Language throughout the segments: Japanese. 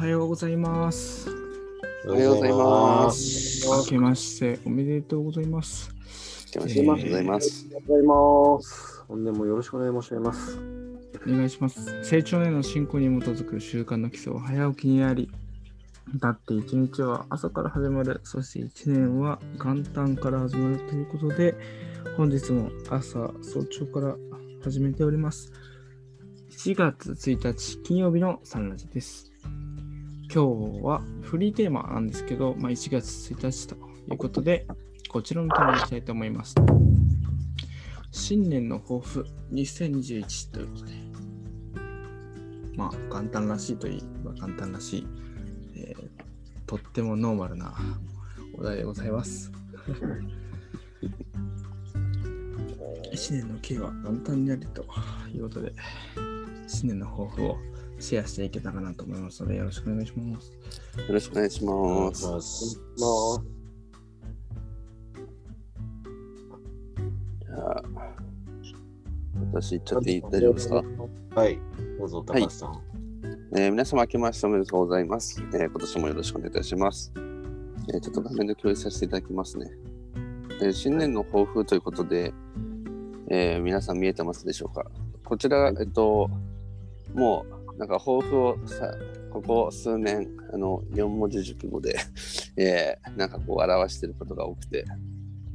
はようございます。おはようございます。明けましておめでとうございます。明けましておめでとうございます。ありがとうございます。本年もよろしくお願い申し上げます。お願いします。成長年の進行に基づく習慣の基礎は早起きにあり、だって一日は朝から始まる、そして一年は元旦から始まるということで、本日も朝早朝から始めております。1月1日金曜日のサンラジです。今日はフリーテーマなんですけど、まあ、1月1日ということで、こちらのテーマにしたいと思います。新年の抱負2021ということで、まあ、元旦らしいといえば元旦らしい、えーとってもノーマルなお題でございます。一年の計は元旦にありということで、新年の抱負をシェアしていけたらなと思いますので、よろしくお願いします。よろしくお願いします。まあ、じゃあ、私言っちゃっていい大丈夫ですか、はい、どうぞ、高橋さん。えー皆様明けましておめでとうございます、えー今年もよろしくお願いいたします。えーちょっと画面で共有させていただきますね。えー新年の抱負ということで、えー皆さん見えてますでしょうか？こちら、えっと、もう、なんか抱負をさ、ここ数年、あの、4文字熟語で、えーなんかこう表してることが多くて、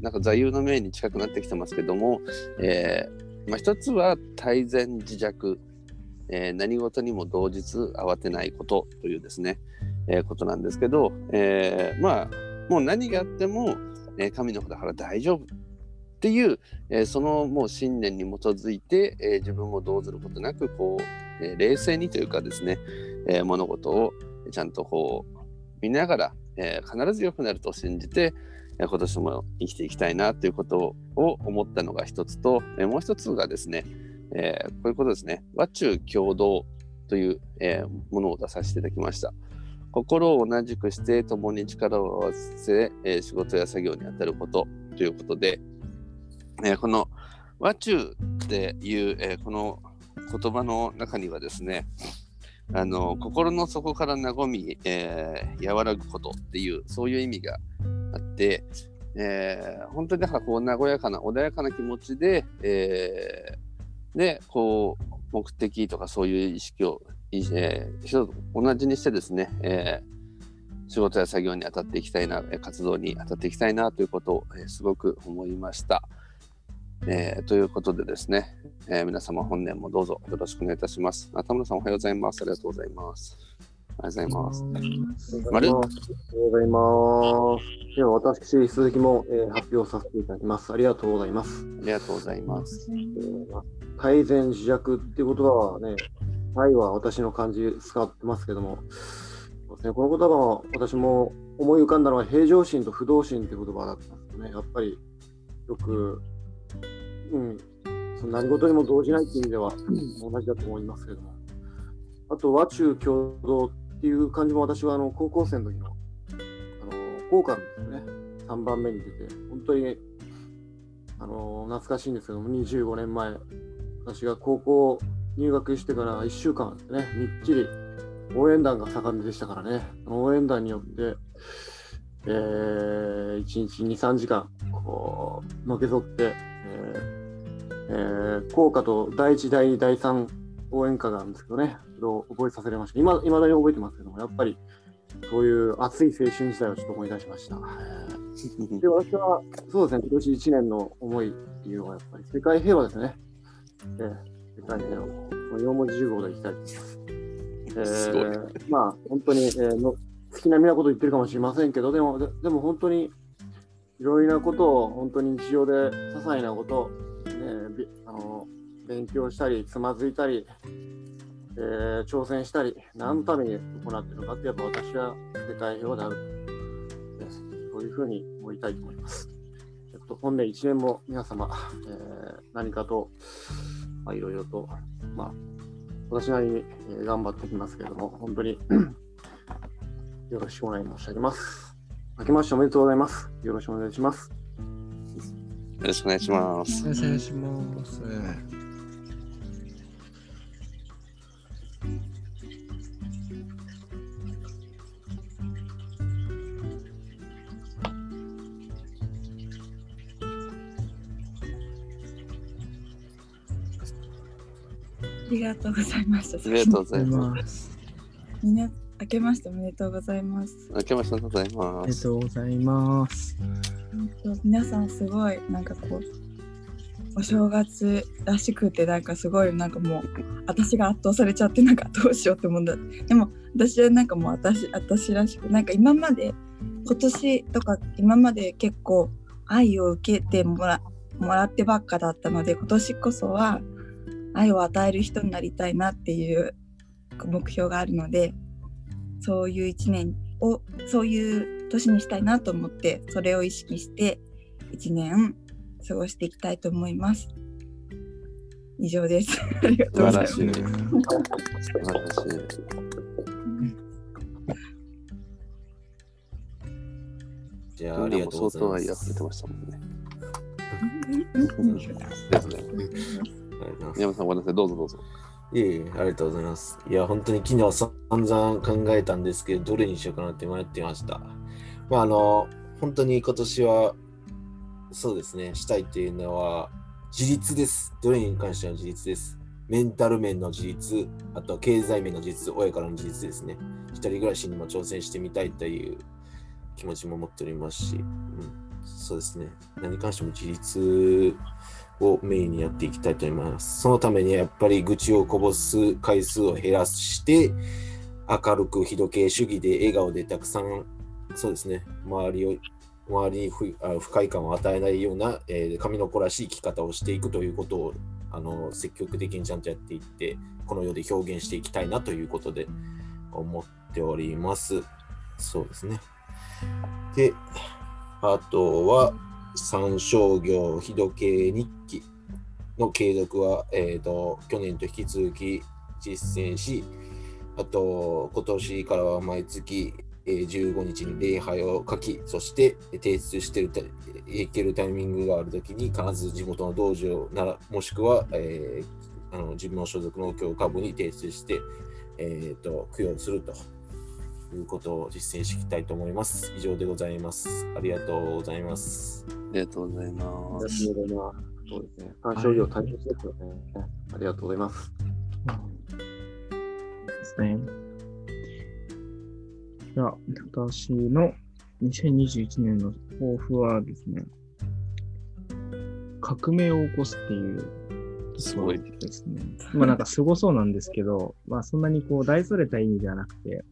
なんか座右の銘に近くなってきてますけども、えーまあ、一つは大善自弱、えー何事にも同日慌てないことというですね、えーことなんですけど、えーまあもう何があっても、えー神の子だから大丈夫っていう、えーそのもう信念に基づいて、えー自分も動ずることなくこう、え冷静にというかですね、え物事をちゃんとこう見ながら、え必ず良くなると信じて、え今年も生きていきたいなということを思ったのが一つと、えもう一つがですね、えこういうことですね、和中共同という、えものを出させていただきました。心を同じくして共に力を合わせ、え仕事や作業に当たることということで、えこの和中っていう、えーこの言葉の中にはですね、あの心の底から和み、えー和らぐことっていうそういう意味があって、えー本当にだからこう和やかな穏やかな気持ちで、えーでこう目的とかそういう意識を、えー同じにしてですね、えー仕事や作業に当たっていきたいな、活動に当たっていきたいなということを、えすごく思いました。えーということでですね、えー皆様本年もどうぞよろしくお願いいたします。あ田村さんおはようございます。ありがとうございます。ありがとうございます。丸？ありがとうございます。では、私、鈴木も、えー発表させていただきます。ありがとうございます。ありがとうございます。改善自弱っていう言葉はね、タイは私の漢字使ってますけども、そうですね、この言葉は私も思い浮かんだのは平常心と不動心っていう言葉だったんですよね。やっぱりよく、うん、その何事にも動じないっていう意味では同じだと思いますけども。あと、和中共同っていう漢字も私はあの高校生の時のあの校歌ですね、3番目に出て、本当にあの懐かしいんですけども、25年前、私が高校入学してから1週間ですね、みっちり応援団が盛んでしたからね、応援団によって、えー、1日2、3時間、こう、のけぞって、えーえー校歌と第1、第2、第3応援歌があるんですけどね、それを覚えさせられました。今、未だに覚えてますけども、やっぱり、そういう熱い青春時代をちょっと思い出しました。え ーで、私は、そうですね、今年1年の思いっていうのは、やっぱり世界平和ですね。えー世界平和。4文字15でいきたいと思います。えすごいーまあ、本当に、えーの月並みなこと言ってるかもしれませんけど、でも、ででも本当に、いろいろなことを、本当に日常で些細なこと、ね、あの勉強したり、つまずいたり、えー挑戦したり、何のために行っているのかって、やっぱ私は世界平和である。ねそういうふうに思いたいと思います。えっと、本年1年も皆様、えー何かと、まあ、いろいろと、まあ、私なりに、頑張ってきますけれども、本当によろしくお願い申し上げます。明けましておめでとうございます。よろしくお願いします。よろしくお願いします。よろしくお願いします。ありがとうございました。ありがとうございます。2明けましておめでとうございます。明けましておめでとうございあます。りがとうございます。皆さんすごい、なんかこう、お正月らしくて、なんかすごい、なんかもう、私が圧倒されちゃって、なんかどうしようって思うんだ。でも、私はなんかもう私、私らしく、なんか今まで、今年とか、今まで結構愛を受けてもらもらってばっかだったので、今年こそは愛を与える人になりたいなっていう目標があるので、そういう一年を、そういう年にしたいなと思って、それを意識して、一年過ごしていきたいと思います。以上です。ありがとうございます。素晴らしい。ね素晴らしい。じゃあ、りがとうご相ざいます。当愛溢れてましたもん。ね。うん。ですね。ありがとうございます山さん、ごめん。なさい。どうぞどうぞ。いえいえ、ありがとうございます。いや、本当に昨日散々考えたんですけど、どれにしようかなって迷ってました。まあ、あの、本当に今年は、そうですね、したいっていうのは、自立です。どれに関しての自立です。メンタル面の自立、あと経済面の自立、親からの自立ですね。一人暮らしにも挑戦してみたいという気持ちも持っておりますし、うん、そうですね。何に関しても自立をメインにやっていきたいと思います。そのためにやっぱり愚痴をこぼす回数を減らして、明るく日時計主義で笑顔でたくさん、そうですね、周りを、周りに不あ不快感を与えないような、えー神の子らしい生き方をしていくということをあの積極的にちゃんとやっていって、この世で表現していきたいなということで思っております。そうですね。で、あとは、三商業日時計日記の継続は、えー、と去年と引き続き実践し、あと今年からは毎月、えー15日に礼拝を書き、そして提出してるたいけるタイミングがあるときに必ず地元の道場なら、もしくは、えーあの自分の所属の教科部に提出して、えー、と供養するということを実践していきたいと思います。以上でございます。ありがとうございます。ありがとうございまありす。がとうございます。そうですね。参照業大切ですよね。ありがとうございます。ですね。じゃあ、私の2021年の抱負はですね、革命を起こすっていうすごいですね。まあなんかすごそうなんですけど、まあそんなにこう大それた意味ではなくて、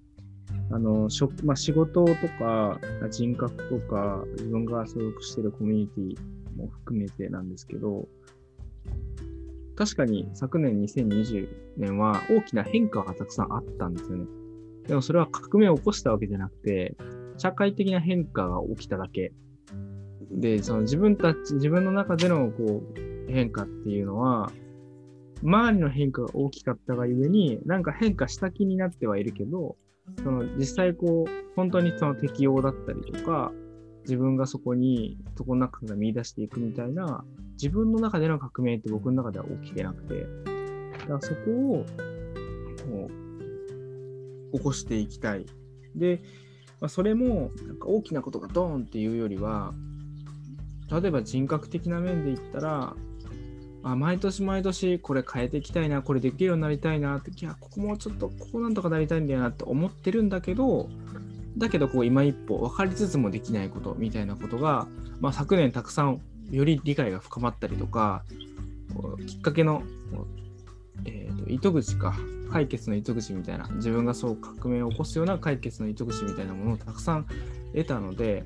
あの、職まあ、仕事とか人格とか自分が所属しているコミュニティも含めてなんですけど、確かに昨年2020年は大きな変化がたくさんあったんですよね。でもそれは革命を起こしたわけじゃなくて、社会的な変化が起きただけ。で、その自分たち、自分の中でのこう変化っていうのは、周りの変化が大きかったがゆえに、なんか変化した気になってはいるけど、その実際こう、本当にその適応だったりとか、自分がそこに、そこの中から見出していくみたいな、自分の中での革命って僕の中では起きてなくて、だからそこを、起こしていきたい。で、まあ、それも、なんか大きなことがドーンっていうよりは、例えば人格的な面で言ったら、あ毎年毎年これ変えていきたいな、これできるようになりたいなって、いや、ここもちょっと、ここなんとかなりたいんだよなって思ってるんだけど、だけどこう今一歩分かりつつもできないことみたいなことが、まあ、昨年たくさんより理解が深まったりとかきっかけの、えーと糸口か解決の糸口みたいな自分がそう革命を起こすような解決の糸口みたいなものをたくさん得たので、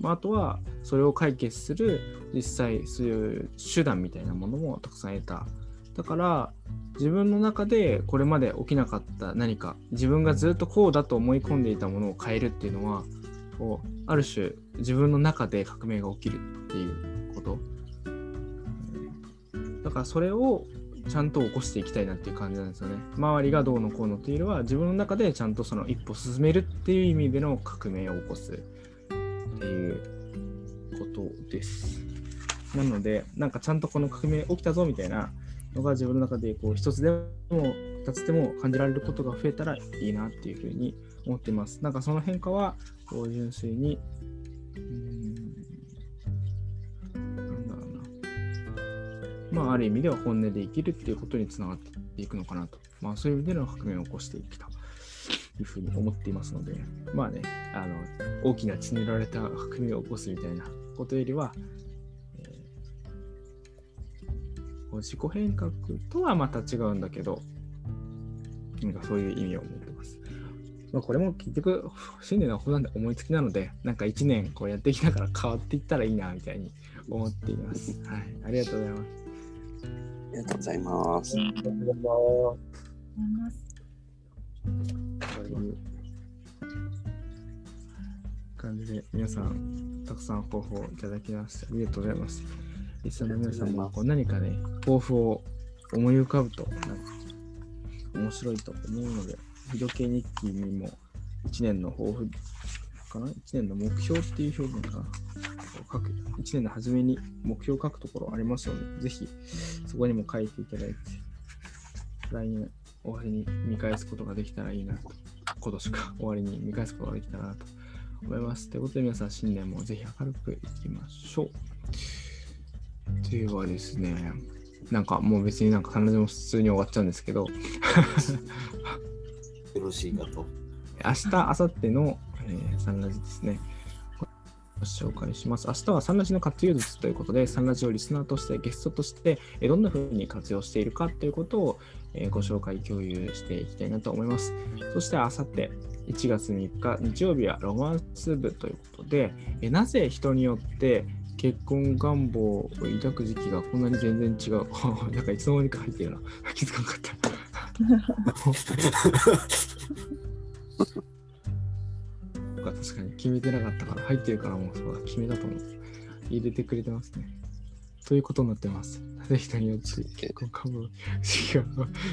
まあ、あとはそれを解決する実際そういう手段みたいなものもたくさん得た。だから自分の中でこれまで起きなかった何か自分がずっとこうだと思い込んでいたものを変えるっていうのはこうある種自分の中で革命が起きるっていうこと。だからそれをちゃんと起こしていきたいなっていう感じなんですよね。周りがどうのこうのっていうよりは自分の中でちゃんとその一歩進めるっていう意味での革命を起こす。っていうことですなのでなんかちゃんとこの革命起きたぞみたいなのが自分の中でこう一つでも二つでも感じられることが増えたらいいなっていうふうに思ってます。なんかその変化はこう純粋に、うん、なんだろうな。まあ、ある意味では本音で生きるっていうことにつながっていくのかなと。まあ、そういう意味での革命を起こしていくというふうに思っていますので、まあね、あの、大きな血塗られた革命を起こすみたいなことよりは、えー自己変革とはまた違うんだけど、なんかそういう意味を持ってます。まあ、これも結局、新年の抱負なんで思いつきなので、なんか1年こうやってきながら変わっていったらいいな、みたいに思っています。はい。ありがとうございます。ありがとうございます。思いますという感じで、皆さん、たくさん抱負をいただきまして、ありがとうございます。リスナーの皆さんもこう何かね、抱負を思い浮かぶと、なんか面白いと思うので、日時計日記にも1年の抱負かな ?1 年の目標っていう表現かな？書く ?1 年の初めに目標を書くところありますので、ぜひそこにも書いていただいて、来年終わりに見返すことができたらいいなと、今年か終わりに見返すことができたらなと思います。ということで皆さん新年もぜひ明るくいきましょう。ではですね、なんかもう別になんか彼女も普通に終わっちゃうんですけど、よろしいかと。明日、明後日の、えーサンラジですね。ご紹介します。明日はサンラジの活用術ということで、サンラジをリスナーとして、ゲストとして、えーどんな風に活用しているかということを、えーご紹介、共有していきたいなと思います。そして、明後日、1月3日、日曜日はロマンス部ということで、えーなぜ人によって結婚願望を抱く時期がこんなに全然違う？なんかいつの間にか入ってるな。気づかなかった。僕は確かに決めてなかったから、入ってるからもうそうだ、決めたと思う。入れてくれてますね。ということになってます。なぜ人によって結婚願望違う。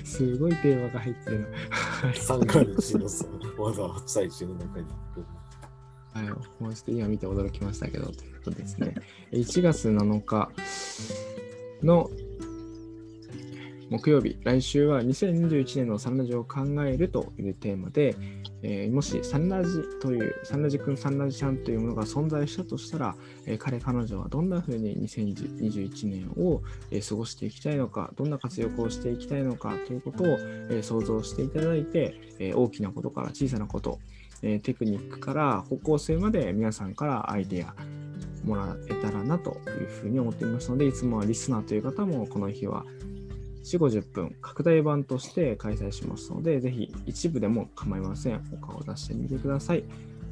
すごいテーマが入ってるな。参加主のさ、まだ最中の中に。はい、もうちょっと今見て驚きましたけど、ということですね。1月7日の木曜日、来週は2021年のサンラジを考えるというテーマで、えーもしサンラジという、サンラジ君、サンラジちゃんというものが存在したとしたら、えー彼、彼女はどんな風に2021年を、えー過ごしていきたいのか、どんな活躍をしていきたいのかということを、え想像していただいて、え大きなことから小さなこと、えテクニックから方向性まで皆さんからアイデアもらえたらなというふうに思っていますので、いつもはリスナーという方もこの日は4、50分拡大版として開催しますので、ぜひ一部でも構いません。お顔を出してみてください。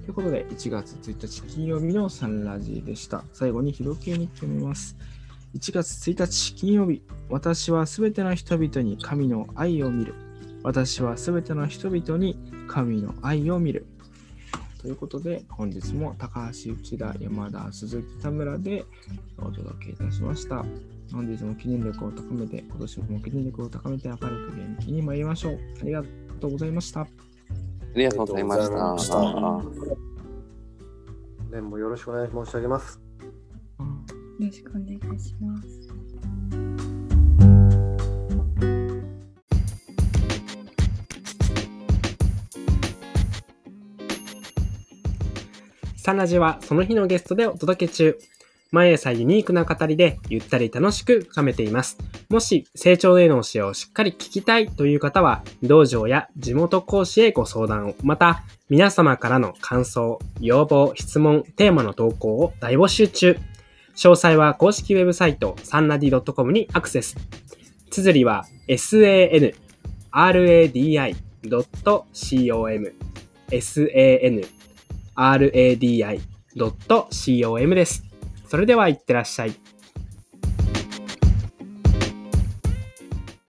ということで、1月1日金曜日のサンラジでした。最後に日時計日記を見ます。1月1日金曜日、私はすべての人々に神の愛を見る。私はすべての人々に神の愛を見る。ということで、本日も高橋、内田、山田、鈴木、田村でお届けいたしました。本日も記念力を高めて、今年も記念力を高めて明るく元気に参りましょう。ありがとうございました。ありがとうございました。ありがとうございま年もよろしくお願い申し上げます。よろしくお願いします。サンラジはその日のゲストでお届け中。毎朝ユニークな語りでゆったり楽しく深めています。もし成長への教えをしっかり聞きたいという方は、道場や地元講師へご相談を、また皆様からの感想、要望、質問、テーマの投稿を大募集中。詳細は公式ウェブサイトサンラディ .com にアクセス。綴りは sanradi.com sanradi.com です。それではいってらっしゃい。